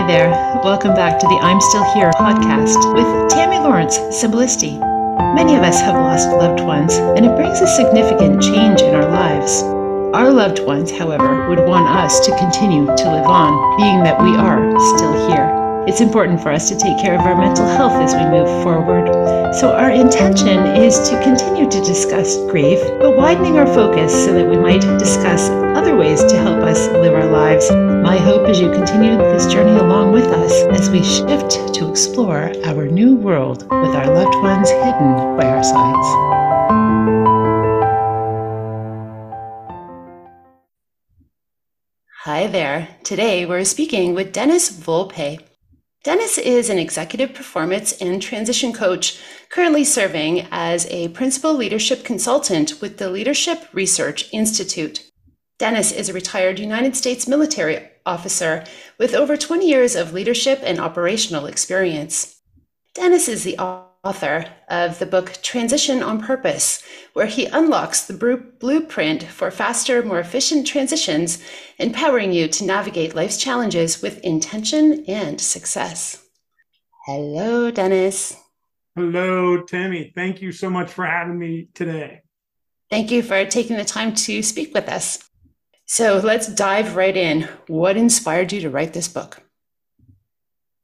Hi there. Welcome back to the I'm Still Here podcast with Tammy Lawrence, Cymbalisty. Many of us have lost loved ones, and it brings a significant change in our lives. Our loved ones, however, would want us to continue to live on, being that we are still here. It's important for us to take care of our mental health as we move forward. So, our intention is to continue to discuss grief, but widening our focus so that we might discuss other ways to help us live our lives. My hope is you continue this journey along with us as we shift to explore our new world with our loved ones hidden by our sides. Hi there. Today we're speaking with Dennis Volpe. Dennis is an executive performance and transition coach, currently serving as a principal leadership consultant with the Leadership Research Institute. Dennis is a retired United States military officer with over 20 years of leadership and operational experience. Dennis is the author of the book Transition on Purpose, where he unlocks the blueprint for faster, more efficient transitions, empowering you to navigate life's challenges with intention and success. Hello, Dennis. Hello, Tammy. Thank you so much for having me today. Thank you for taking the time to speak with us. So let's dive right in. What inspired you to write this book?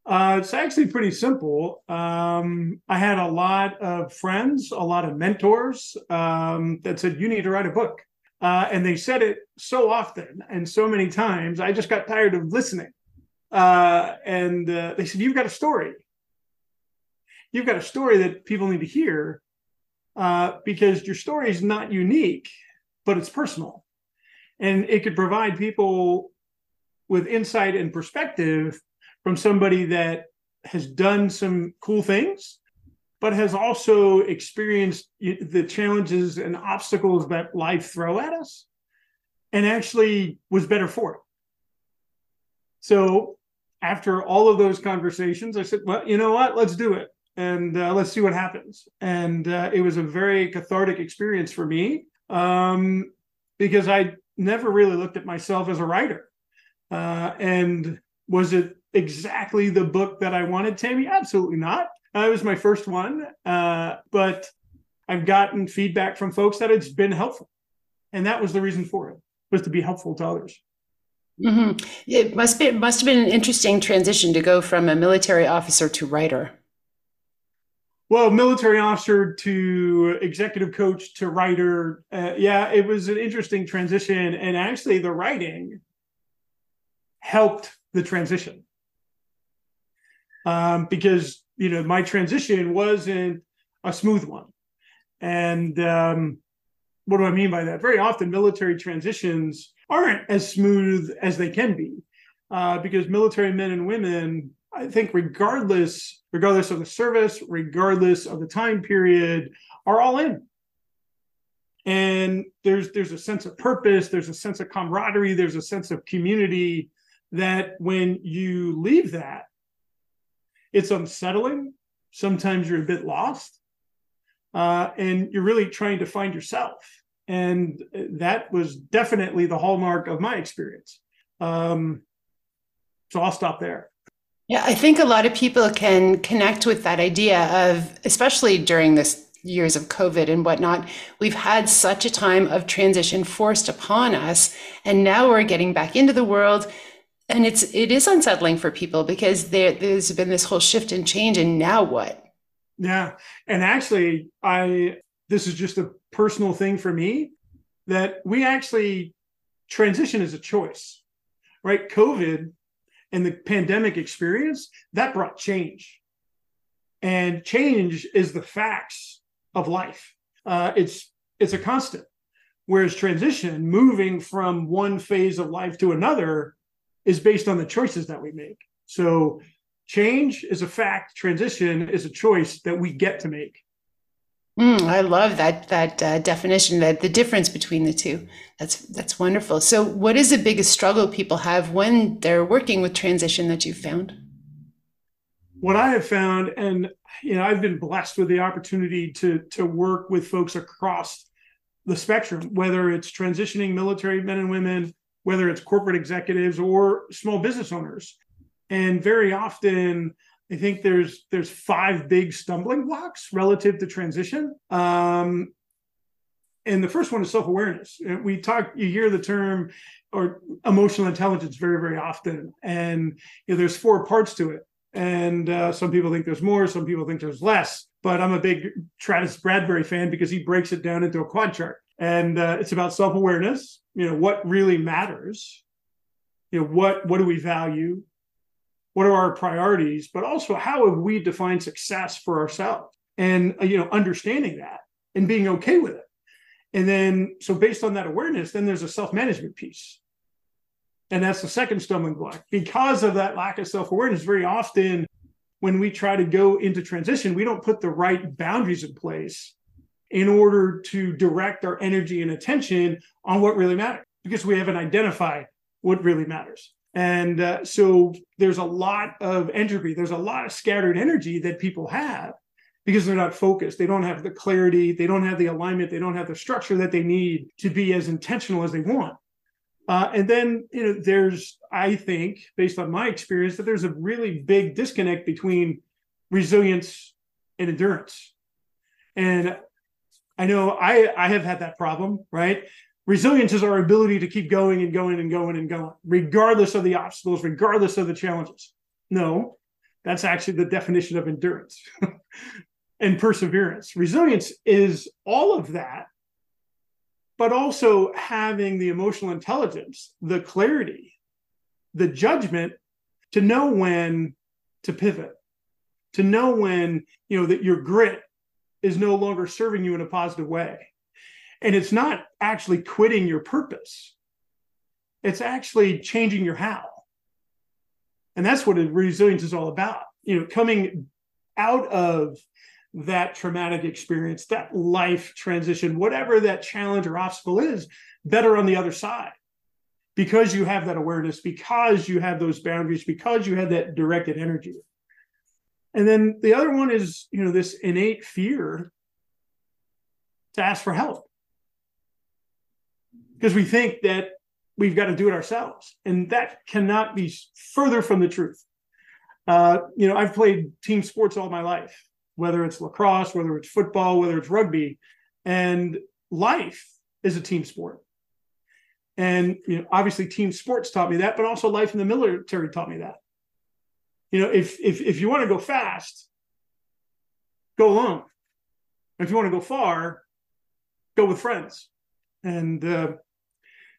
Uh, it's actually pretty simple. Um, I had a lot of friends, a lot of mentors um, that said, You need to write a book. Uh, and they said it so often and so many times, I just got tired of listening. Uh, and uh, they said, You've got a story. You've got a story that people need to hear uh, because your story is not unique, but it's personal. And it could provide people with insight and perspective from somebody that has done some cool things, but has also experienced the challenges and obstacles that life throw at us and actually was better for it. So after all of those conversations, I said, well, you know what? Let's do it and uh, let's see what happens. And uh, it was a very cathartic experience for me um, because I never really looked at myself as a writer. Uh, and was it exactly the book that I wanted, Tammy? Absolutely not. Uh, it was my first one, uh, but I've gotten feedback from folks that it's been helpful, and that was the reason for it was to be helpful to others. Mm-hmm. It must be it must have been an interesting transition to go from a military officer to writer. Well, military officer to executive coach to writer. Uh, yeah, it was an interesting transition, and actually, the writing helped the transition um, because you know my transition wasn't a smooth one. And um, what do I mean by that? Very often, military transitions aren't as smooth as they can be uh, because military men and women, I think, regardless regardless of the service, regardless of the time period, are all in. And there's there's a sense of purpose, there's a sense of camaraderie, there's a sense of community that when you leave that, it's unsettling. Sometimes you're a bit lost, uh, and you're really trying to find yourself. And that was definitely the hallmark of my experience. Um, so I'll stop there. Yeah, I think a lot of people can connect with that idea of, especially during this years of COVID and whatnot, we've had such a time of transition forced upon us. And now we're getting back into the world and it's it is unsettling for people because there there's been this whole shift and change and now what yeah and actually i this is just a personal thing for me that we actually transition is a choice right covid and the pandemic experience that brought change and change is the facts of life uh, it's it's a constant whereas transition moving from one phase of life to another is based on the choices that we make. So change is a fact, transition is a choice that we get to make. Mm, I love that that uh, definition that the difference between the two. That's that's wonderful. So what is the biggest struggle people have when they're working with transition that you've found? What I have found and you know I've been blessed with the opportunity to to work with folks across the spectrum whether it's transitioning military men and women whether it's corporate executives or small business owners. And very often, I think there's there's five big stumbling blocks relative to transition. Um, and the first one is self-awareness. We talk, you hear the term or emotional intelligence very, very often, and you know, there's four parts to it. And uh, some people think there's more, some people think there's less. But I'm a big Travis Bradberry fan because he breaks it down into a quad chart, and uh, it's about self-awareness. You know what really matters. You know what what do we value? What are our priorities? But also how have we defined success for ourselves? And uh, you know understanding that and being okay with it and then, so based on that awareness, then there's a self management piece. And that's the second stumbling block. Because of that lack of self awareness, very often when we try to go into transition, we don't put the right boundaries in place in order to direct our energy and attention on what really matters because we haven't identified what really matters. And uh, so there's a lot of entropy, there's a lot of scattered energy that people have because they're not focused. They don't have the clarity, they don't have the alignment, they don't have the structure that they need to be as intentional as they want. Uh, and then, you know, there's, I think, based on my experience, that there's a really big disconnect between resilience and endurance. And I know I, I have had that problem, right? Resilience is our ability to keep going and going and going and going, regardless of the obstacles, regardless of the challenges. No, that's actually the definition of endurance. and perseverance. Resilience is all of that, but also having the emotional intelligence, the clarity, the judgment to know when to pivot, to know when, you know, that your grit is no longer serving you in a positive way. And it's not actually quitting your purpose. It's actually changing your how. And that's what resilience is all about. You know, coming out of that traumatic experience, that life transition, whatever that challenge or obstacle is, better on the other side. Because you have that awareness, because you have those boundaries, because you have that directed energy. And then the other one is, you know, this innate fear to ask for help. Because we think that we've got to do it ourselves. And that cannot be further from the truth. Uh, you know, I've played team sports all my life whether it's lacrosse, whether it's football, whether it's rugby. And life is a team sport. And you know, obviously team sports taught me that, but also life in the military taught me that. You know, if if if you want to go fast, go alone. If you want to go far, go with friends. And uh,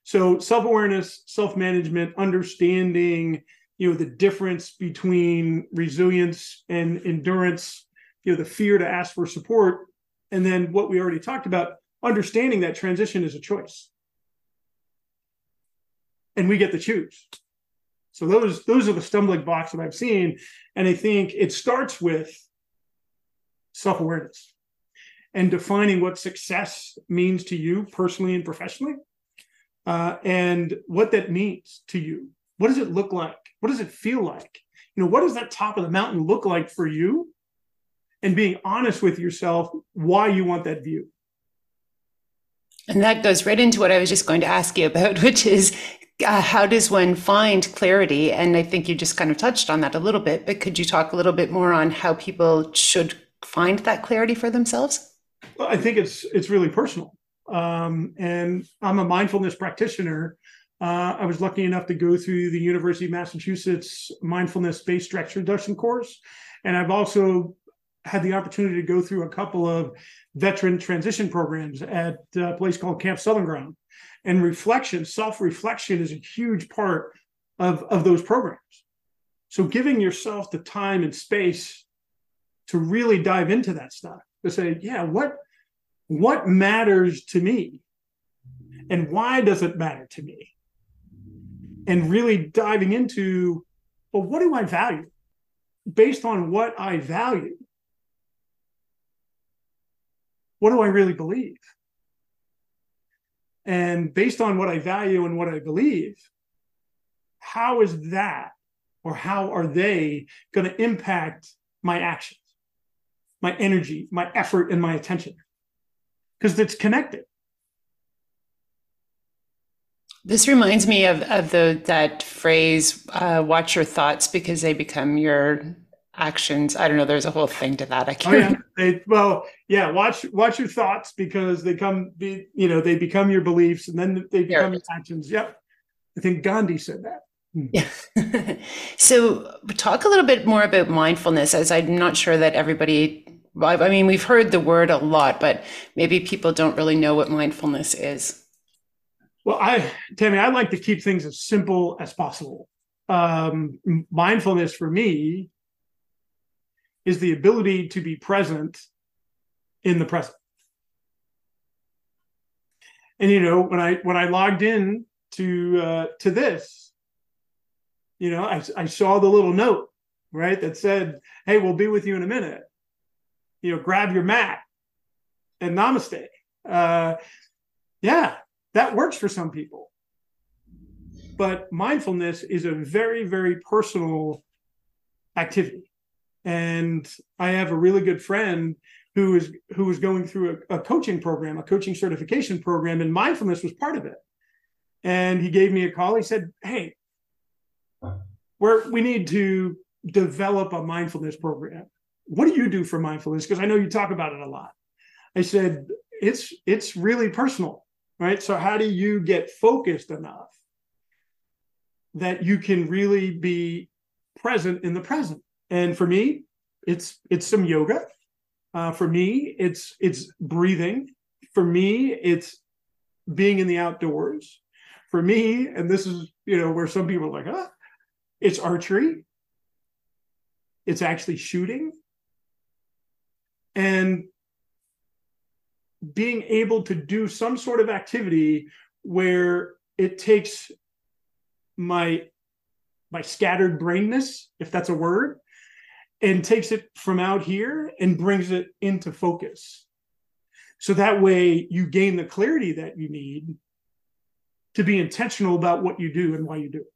so self-awareness, self-management, understanding, you know, the difference between resilience and endurance you know the fear to ask for support and then what we already talked about understanding that transition is a choice. And we get to choose. So those those are the stumbling blocks that i've seen and i think it starts with self-awareness and defining what success means to you personally and professionally uh, and what that means to you what does it look like what does it feel like you know what does that top of the mountain look like for you and being honest with yourself why you want that view. And that goes right into what I was just going to ask you about, which is uh, how does one find clarity? And I think you just kind of touched on that a little bit, but could you talk a little bit more on how people should find that clarity for themselves? Well, I think it's it's really personal. Um, and I'm a mindfulness practitioner. Uh, I was lucky enough to go through the University of Massachusetts mindfulness based stress reduction course. And I've also had the opportunity to go through a couple of veteran transition programs at a place called Camp Southern Ground. And reflection, self reflection is a huge part of, of those programs. So giving yourself the time and space to really dive into that stuff, to say, yeah, what what matters to me? And why does it matter to me? And really diving into, well, what do I value? Based on what I value, what do I really believe? And based on what I value and what I believe, how is that or how are they going to impact my actions, my energy, my effort, and my attention? Because it's connected. This reminds me of, of the that phrase, uh, watch your thoughts because they become your actions. I don't know. There's a whole thing to that. I can't. Oh, yeah. They, well, yeah. Watch watch your thoughts because they come. Be, you know, they become your beliefs, and then they become your actions. Yep. I think Gandhi said that. Hmm. Yeah. so, talk a little bit more about mindfulness, as I'm not sure that everybody. I mean, we've heard the word a lot, but maybe people don't really know what mindfulness is. Well, I, Tammy, I like to keep things as simple as possible. Um, mindfulness for me is the ability to be present in the present. And you know, when I when I logged in to uh, to this, you know, I, I saw the little note right that said, "Hey, we'll be with you in a minute." You know, grab your mat and namaste. Uh, yeah, that works for some people. But mindfulness is a very, very personal activity. And I have a really good friend who is who was going through a, a coaching program, a coaching certification program, and mindfulness was part of it. And he gave me a call. He said, Hey, we're, we need to develop a mindfulness program. What do you do for mindfulness? Because I know you talk about it a lot. I said, it's it's really personal right? So, how do you get focused enough that you can really be present in the present? And for me, it's it's some yoga. Uh, for me, it's it's breathing. For me, it's being in the outdoors. For me, and this is you know where some people are like, huh? It's archery. It's actually shooting. And being able to do some sort of activity where it takes my my scattered brainness if that's a word and takes it from out here and brings it into focus. So that way you gain the clarity that you need to be intentional about what you do and why you do it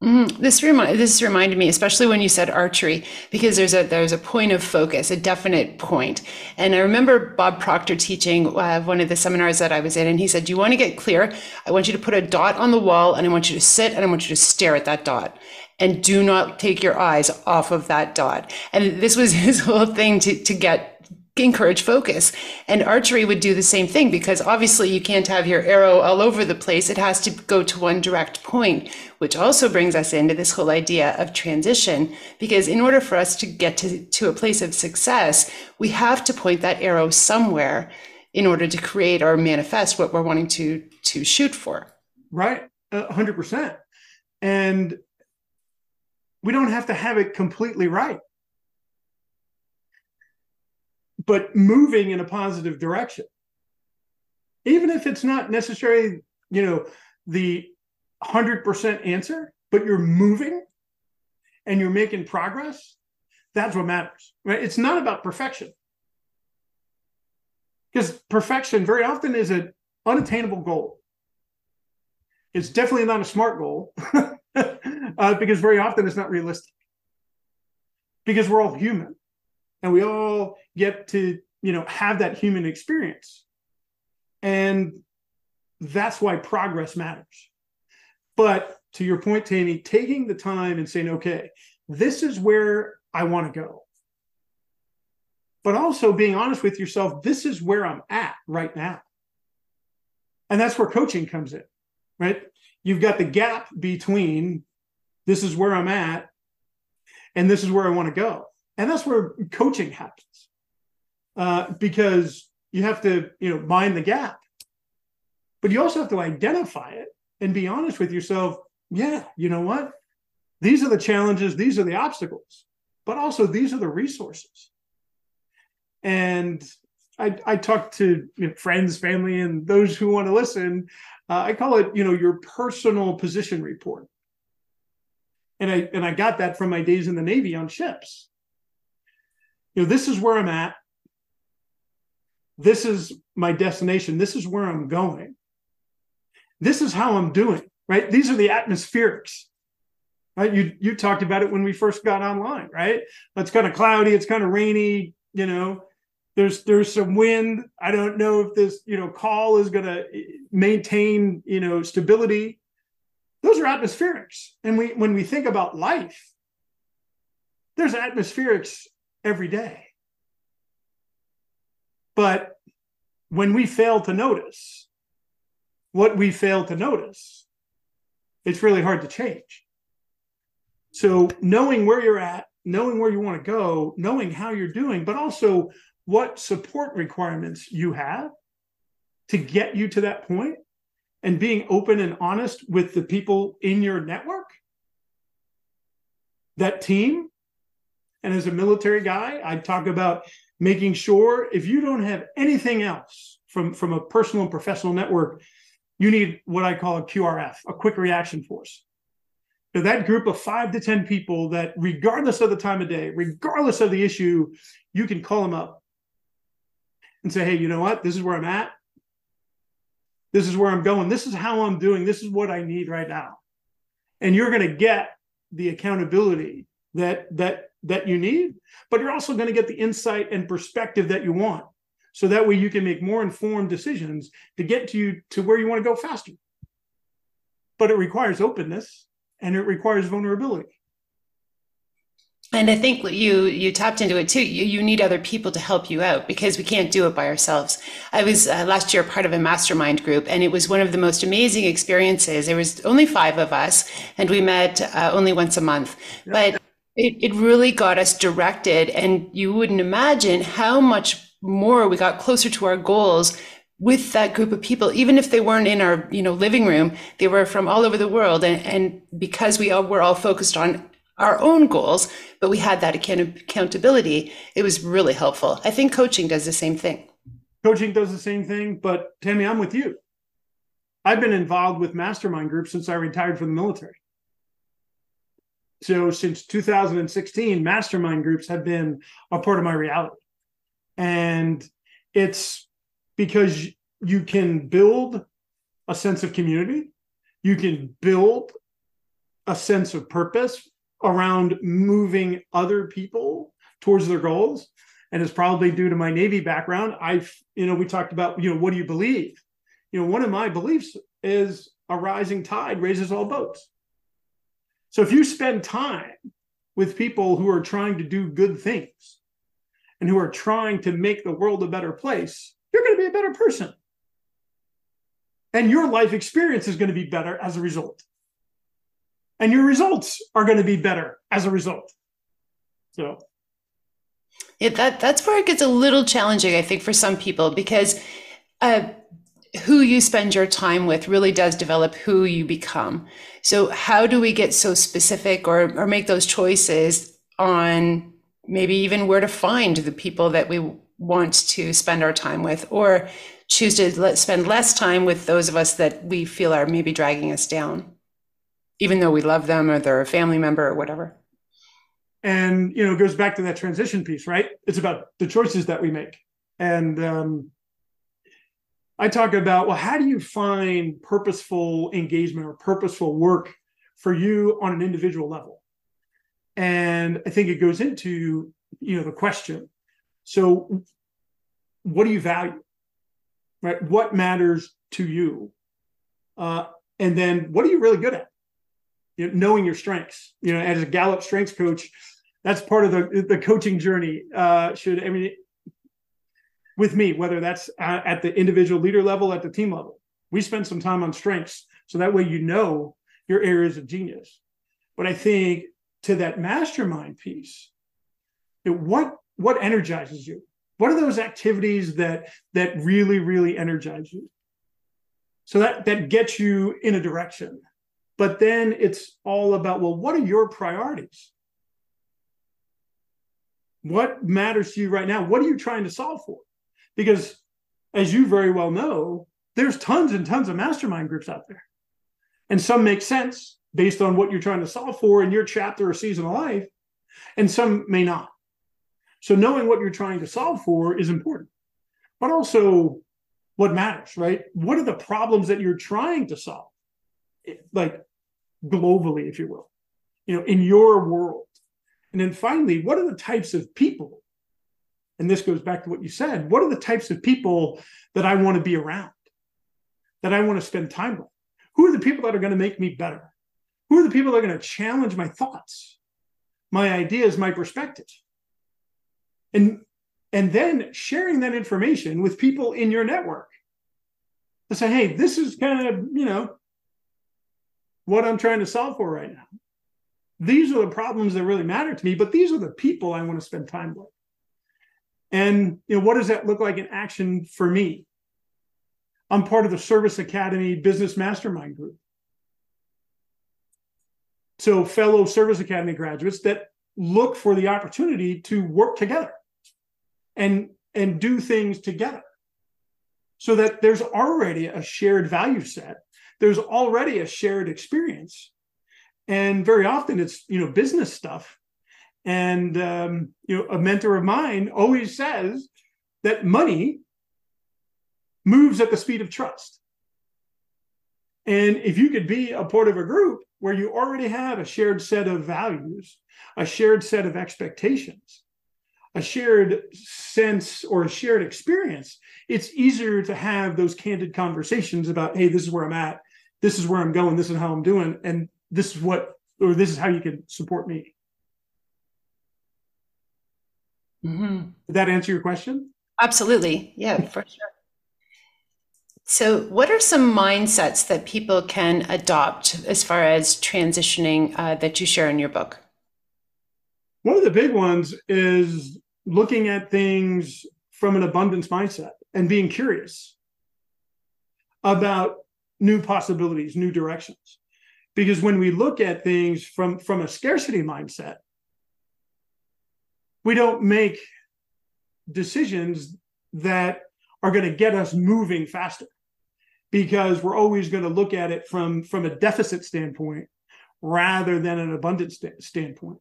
Mm, this remi- this reminded me, especially when you said archery, because there's a there's a point of focus, a definite point. And I remember Bob Proctor teaching uh, one of the seminars that I was in, and he said, "Do you want to get clear? I want you to put a dot on the wall, and I want you to sit, and I want you to stare at that dot." And do not take your eyes off of that dot. And this was his whole thing to, to get encourage focus. And archery would do the same thing because obviously you can't have your arrow all over the place. It has to go to one direct point, which also brings us into this whole idea of transition. Because in order for us to get to, to a place of success, we have to point that arrow somewhere in order to create or manifest what we're wanting to, to shoot for. Right. Hundred percent. And we don't have to have it completely right but moving in a positive direction. Even if it's not necessarily, you know, the 100% answer, but you're moving and you're making progress, that's what matters, right? It's not about perfection. Because perfection very often is an unattainable goal. It's definitely not a smart goal uh, because very often it's not realistic. Because we're all human and we all get to you know have that human experience. And that's why progress matters. But to your point tammy taking the time and saying okay this is where i want to go. But also being honest with yourself this is where i'm at right now. And that's where coaching comes in right? You've got the gap between this is where i'm at and this is where i want to go and that's where coaching happens uh, because you have to you know mind the gap. But you also have to identify it and be honest with yourself yeah you know what? These are the challenges these are the obstacles but also these are the resources. And i, I talk to you know, friends family and those who want to listen uh, i call it you know your personal position report. And i and i got that from my days in the navy on ships you know, this is where I'm at. This is my destination. This is where I'm going. This is how I'm doing, right? These are the atmospherics. Right? You you talked about it when we first got online, right? It's kind of cloudy, it's kind of rainy, you know. there's there's some wind. I don't know if this you know call is going to eh, maintain you know stability. Those are atmospherics, and we when we think about life, there's atmospherics every day. But when we fail to notice what we fail to notice, it's really hard to change. So knowing where you're at, knowing where you want to go, knowing how you're doing, but also what support requirements you have to get you to that point and being open and honest with the people in your network that team and as a military guy i talk about making sure if you don't have anything else from from a personal and professional network you need what i call a qrf a quick reaction force so that group of five to ten people that regardless of the time of day regardless of the issue you can call them up and say, hey, you know what? This is where I'm at. This is where I'm going. This is how I'm doing. This is what I need right now. And you're going to get the accountability that that that you need, but you're also going to get the insight and perspective that you want. So that way you can make more informed decisions to get to you to where you want to go faster. But it requires openness and it requires vulnerability and I think you you tapped into it too. You, you need other people to help you out because we can't do it by ourselves. I was uh, last year part of a mastermind group, and it was one of the most amazing experiences. There was only five of us, and we met uh, only once a month, but it, it really got us directed. And you wouldn't imagine how much more we got closer to our goals with that group of people, even if they weren't in our you know living room, they were from all over the world, and, and because we all were all focused on our own goals, but we had that account- accountability. It was really helpful. I think coaching does the same thing. Coaching does the same thing, but Tammy, I'm with you. I've been involved with mastermind groups since I retired from the military. So since 2016, mastermind groups have been a part of my reality. And it's because you can build a sense of community, you can build a sense of purpose around moving other people towards their goals. And it's probably due to my navy background. I've you know we talked about you know what do you believe? You know one of my beliefs is a rising tide raises all boats so if you spend time with people who are trying to do good things and who are trying to make the world a better place you're going to be a better person. And your life experience is going to be better as a result. And your results are going to be better as a result. So, yeah, that that's where it gets a little challenging, I think, for some people because uh, who you spend your time with really does develop who you become. So, how do we get so specific or or make those choices on maybe even where to find the people that we want to spend our time with, or choose to let, spend less time with those of us that we feel are maybe dragging us down? even though we love them or they're a family member or whatever. And you know, it goes back to that transition piece, right? It's about the choices that we make. And um, I talk about, well, how do you find purposeful engagement or purposeful work for you on an individual level? And I think it goes into, you know, the question. So, what do you value? Right? What matters to you? Uh, and then what are you really good at? you know, knowing your strengths. You know, as a Gallup strengths coach, that's part of the the coaching journey. Uh, should I mean, with me, whether that's at the individual leader level, at the team level, we spend some time on strengths, so that way you know your areas of genius. But I think to that mastermind piece, what what energizes you? What are those activities that that really really energize you? So that that gets you in a direction but then it's all about, well, what are your priorities? What matters to you right now? What are you trying to solve for? Because as you very well know, there's tons and tons of mastermind groups out there. And some make sense based on what you're trying to solve for in your chapter or season of life, and some may not. So knowing what you're trying to solve for is important. But also what matters, right? What are the problems that you're trying to solve? Like globally, if you will, you know, in your world. And then finally, what are the types of people and this goes back to what you said, what are the types of people that I want to be around, that I want to spend time with? Who are the people that are going to make me better? Who are the people that are going to challenge my thoughts, my ideas, my perspective? And and then sharing that information with people in your network to say, hey, this is kind of, you know, what I'm trying to solve for right now. These are the problems that really matter to me, but these are the people I want to spend time with. And you know, what does that look like in action for me? I'm part of the Service Academy Business Mastermind Group. So, fellow Service Academy graduates that look for the opportunity to work together and, and do things together so that there's already a shared value set, there's already a shared experience. And very often it's you know business stuff and um, you know, a mentor of mine always says that money moves at the speed of trust. And if you could be a part of a group where you already have a shared set of values, a shared set of expectations, a shared sense or a shared experience, it's easier to have those candid conversations about, hey, this is where I'm at, this is where I'm going, this is how I'm doing, and this is what, or this is how you can support me. Mm-hmm. Did that answer your question? Absolutely. Yeah, for sure. So, what are some mindsets that people can adopt as far as transitioning uh, that you share in your book? One of the big ones is looking at things from an abundance mindset and being curious about new possibilities, new directions. Because when we look at things from, from a scarcity mindset, we don't make decisions that are going to get us moving faster because we're always going to look at it from from a deficit standpoint rather than an abundance st- standpoint.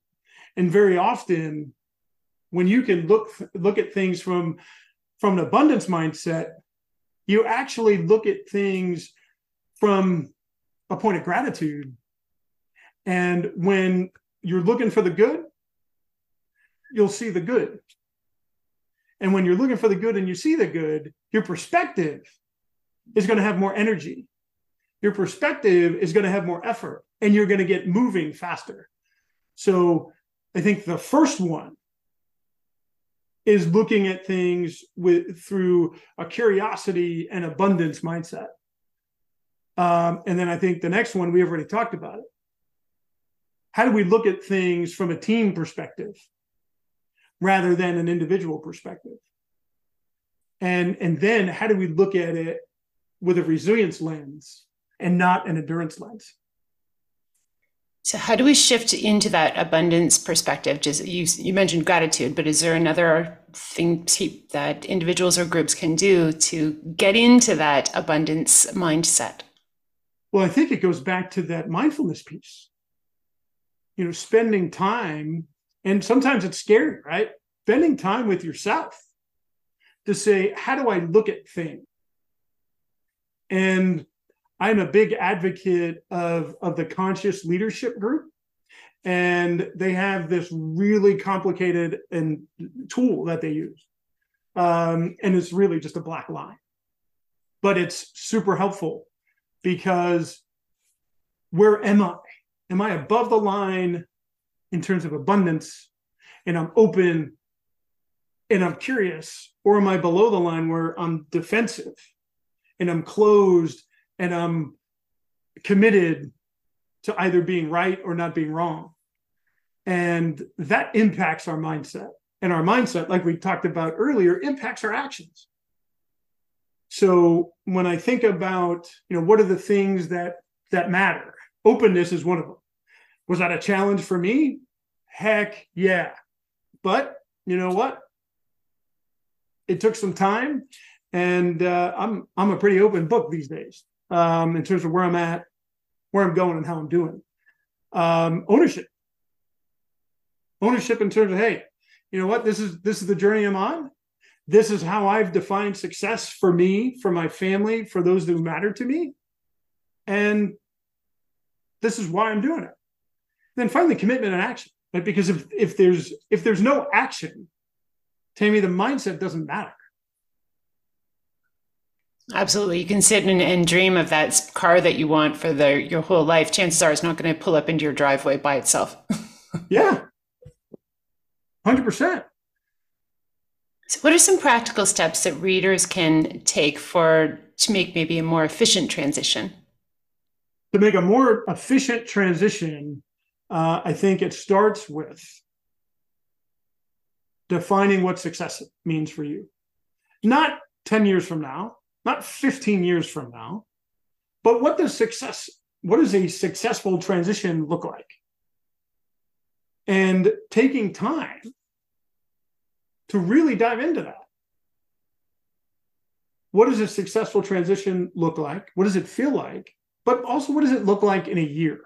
And very often when you can look look at things from from an abundance mindset you actually look at things from a point of gratitude. And when you're looking for the good you'll see the good. And when you're looking for the good and you see the good, your perspective is going to have more energy. Your perspective is going to have more effort and you're going to get moving faster. So I think the first one is looking at things with through a curiosity and abundance mindset. Um, and then I think the next one we have already talked about it. How do we look at things from a team perspective? Rather than an individual perspective. And, and then how do we look at it with a resilience lens and not an endurance lens? So, how do we shift into that abundance perspective? Just you, you mentioned gratitude, but is there another thing that individuals or groups can do to get into that abundance mindset? Well, I think it goes back to that mindfulness piece. You know, spending time and sometimes it's scary, right? Spending time with yourself to say, how do I look at things? And I'm a big advocate of, of the conscious leadership group. And they have this really complicated and tool that they use. Um, and it's really just a black line. But it's super helpful because where am I? Am I above the line in terms of abundance and I'm open and I'm curious? Or am I below the line where I'm defensive and I'm closed and I'm committed to either being right or not being wrong? And that impacts our mindset. And our mindset, like we talked about earlier, impacts our actions. So when I think about, you know, what are the things that that matter? Openness is one of them. Was that a challenge for me? Heck yeah. But you know what? It took some time, and uh, I'm I'm a pretty open book these days um, in terms of where I'm at, where I'm going, and how I'm doing. Um, ownership, ownership in terms of hey, you know what? This is this is the journey I'm on. This is how I've defined success for me, for my family, for those who matter to me, and this is why I'm doing it then finally commitment and action right because if if there's if there's no action Tammy, the mindset doesn't matter. Absolutely. You can sit and, and, dream of that car that you want for the, your whole life. Chances are it's not going to pull up into your driveway by itself. yeah. 100%. So what are some practical steps that readers can take for to make maybe a more efficient transition? To make a more efficient transition, uh, I think it starts with defining what success means for you. Not 10 years from now, not 15 years from now, but what does success, what does a successful transition look like? And taking time to really dive into that. What does a successful transition look like? What does it feel like? But also, what does it look like in a year?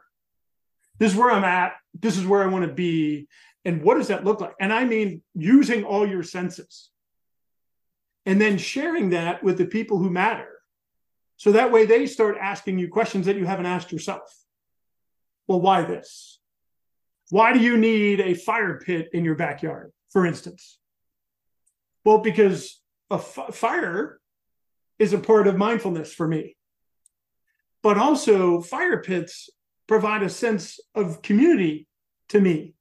This is where I'm at. This is where I want to be. And what does that look like? And I mean, using all your senses and then sharing that with the people who matter. So that way they start asking you questions that you haven't asked yourself. Well, why this? Why do you need a fire pit in your backyard, for instance? Well, because a f- fire is a part of mindfulness for me. But also, fire pits provide a sense of community to me.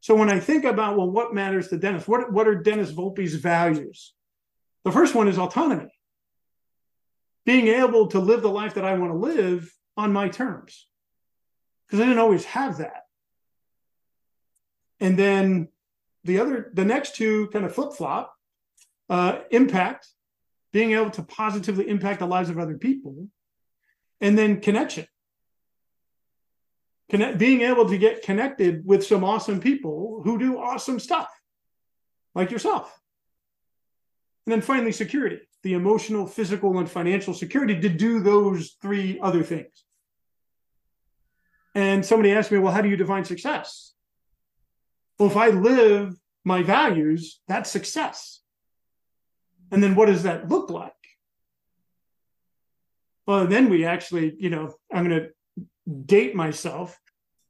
So when I think about, well, what matters to Dennis? What, what are Dennis Volpe's values? The first one is autonomy, being able to live the life that I want to live on my terms, because I didn't always have that. And then the other, the next two kind of flip flop uh, impact, being able to positively impact the lives of other people, and then connection. Connect, being able to get connected with some awesome people who do awesome stuff, like yourself. And then finally, security the emotional, physical, and financial security to do those three other things. And somebody asked me, well, how do you define success? Well, if I live my values, that's success. And then what does that look like? Well, then we actually, you know, I'm going to date myself.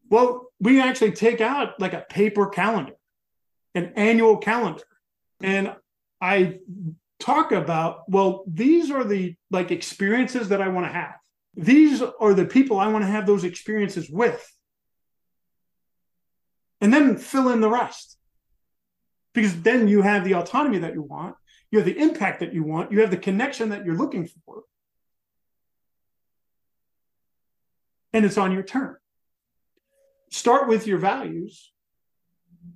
Well, we actually take out like a paper calendar, an annual calendar. And I talk about, well, these are the like experiences that I want to have. These are the people I want to have those experiences with. And then fill in the rest. Because then you have the autonomy that you want, you have the impact that you want, you have the connection that you're looking for. And it's on your turn. Start with your values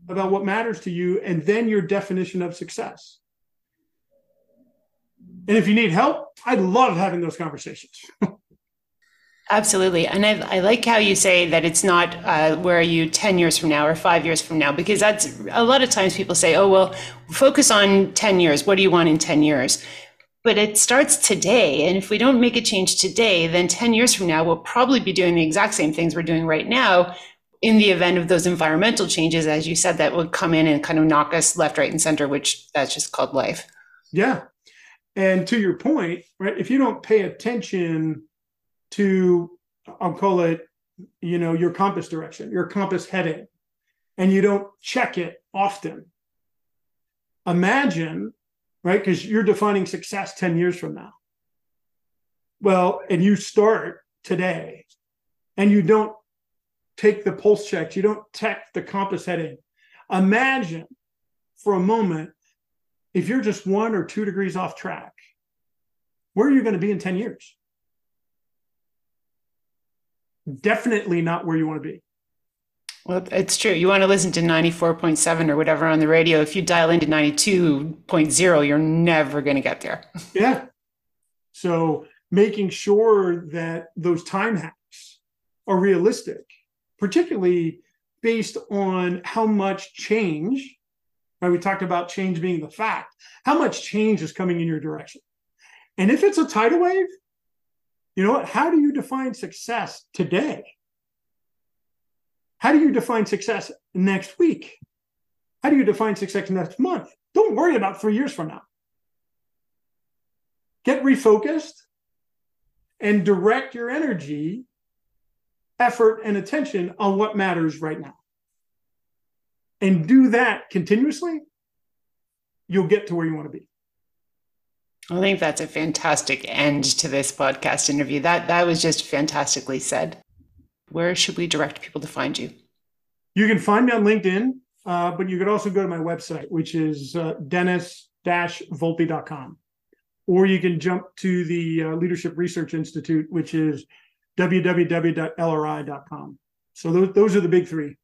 about what matters to you, and then your definition of success. And if you need help, I love having those conversations. Absolutely. And I, I, like how you say that it's not uh, where are you 10 years from now or five years from now, because that's a lot of times people say, oh, well, focus on 10 years. What do you want in 10 years? But it starts today. And if we don't make a change today, then 10 years from now, we'll probably be doing the exact same things we're doing right now in the event of those environmental changes, as you said, that would come in and kind of knock us left, right, and center, which that's just called life. Yeah. And to your point, right, if you don't pay attention to I'll call it, you know, your compass direction, your compass heading, and you don't check it often. Imagine, right? Because you're defining success 10 years from now. Well, and you start today and you don't take the pulse checks, you don't check the compass heading. Imagine for a moment if you're just one or two degrees off track, where are you going to be in 10 years? definitely not where you want to be. Well, it's true. You want to listen to 94.7 or whatever on the radio. If you dial into 92.0, you're never going to get there. Yeah. So making sure that those time hacks are realistic, particularly based on how much change, right? We talked about change being the fact, how much change is coming in your direction. And if it's a tidal wave, you know what? How do you define success today? How do you define success next week? How do you define success next month? Don't worry about three years from now. Get refocused and direct your energy, effort, and attention on what matters right now. And do that continuously. you'll get to where you want to be. I think that's a fantastic end to this podcast interview. That that was just fantastically said. Where should we direct people to find you? You can find me on LinkedIn, uh, but you could also go to my website, which is uh, dennis-volpe.com. Or you can jump to the uh, Leadership Research Institute, which is www.lri.com. So those, those are the big three.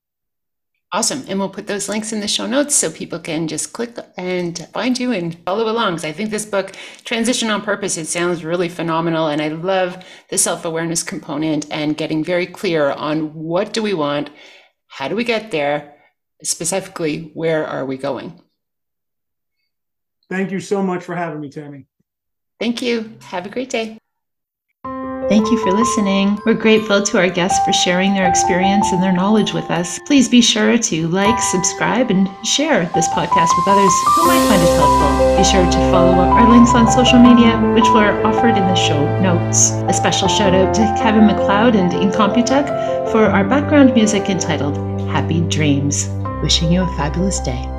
Awesome. And we'll put those links in the show notes so people can just click and find you and follow along. Because I think this book, Transition on Purpose, it sounds really phenomenal. And I love the self awareness component and getting very clear on what do we want, how do we get there, specifically, where are we going? Thank you so much for having me, Tammy. Thank you. Have a great day. Thank you for listening. We're grateful to our guests for sharing their experience and their knowledge with us. Please be sure to like, subscribe, and share this podcast with others who might find it helpful. Be sure to follow our links on social media, which were offered in the show notes. A special shout out to Kevin MacLeod and Incompetech for our background music entitled Happy Dreams. Wishing you a fabulous day.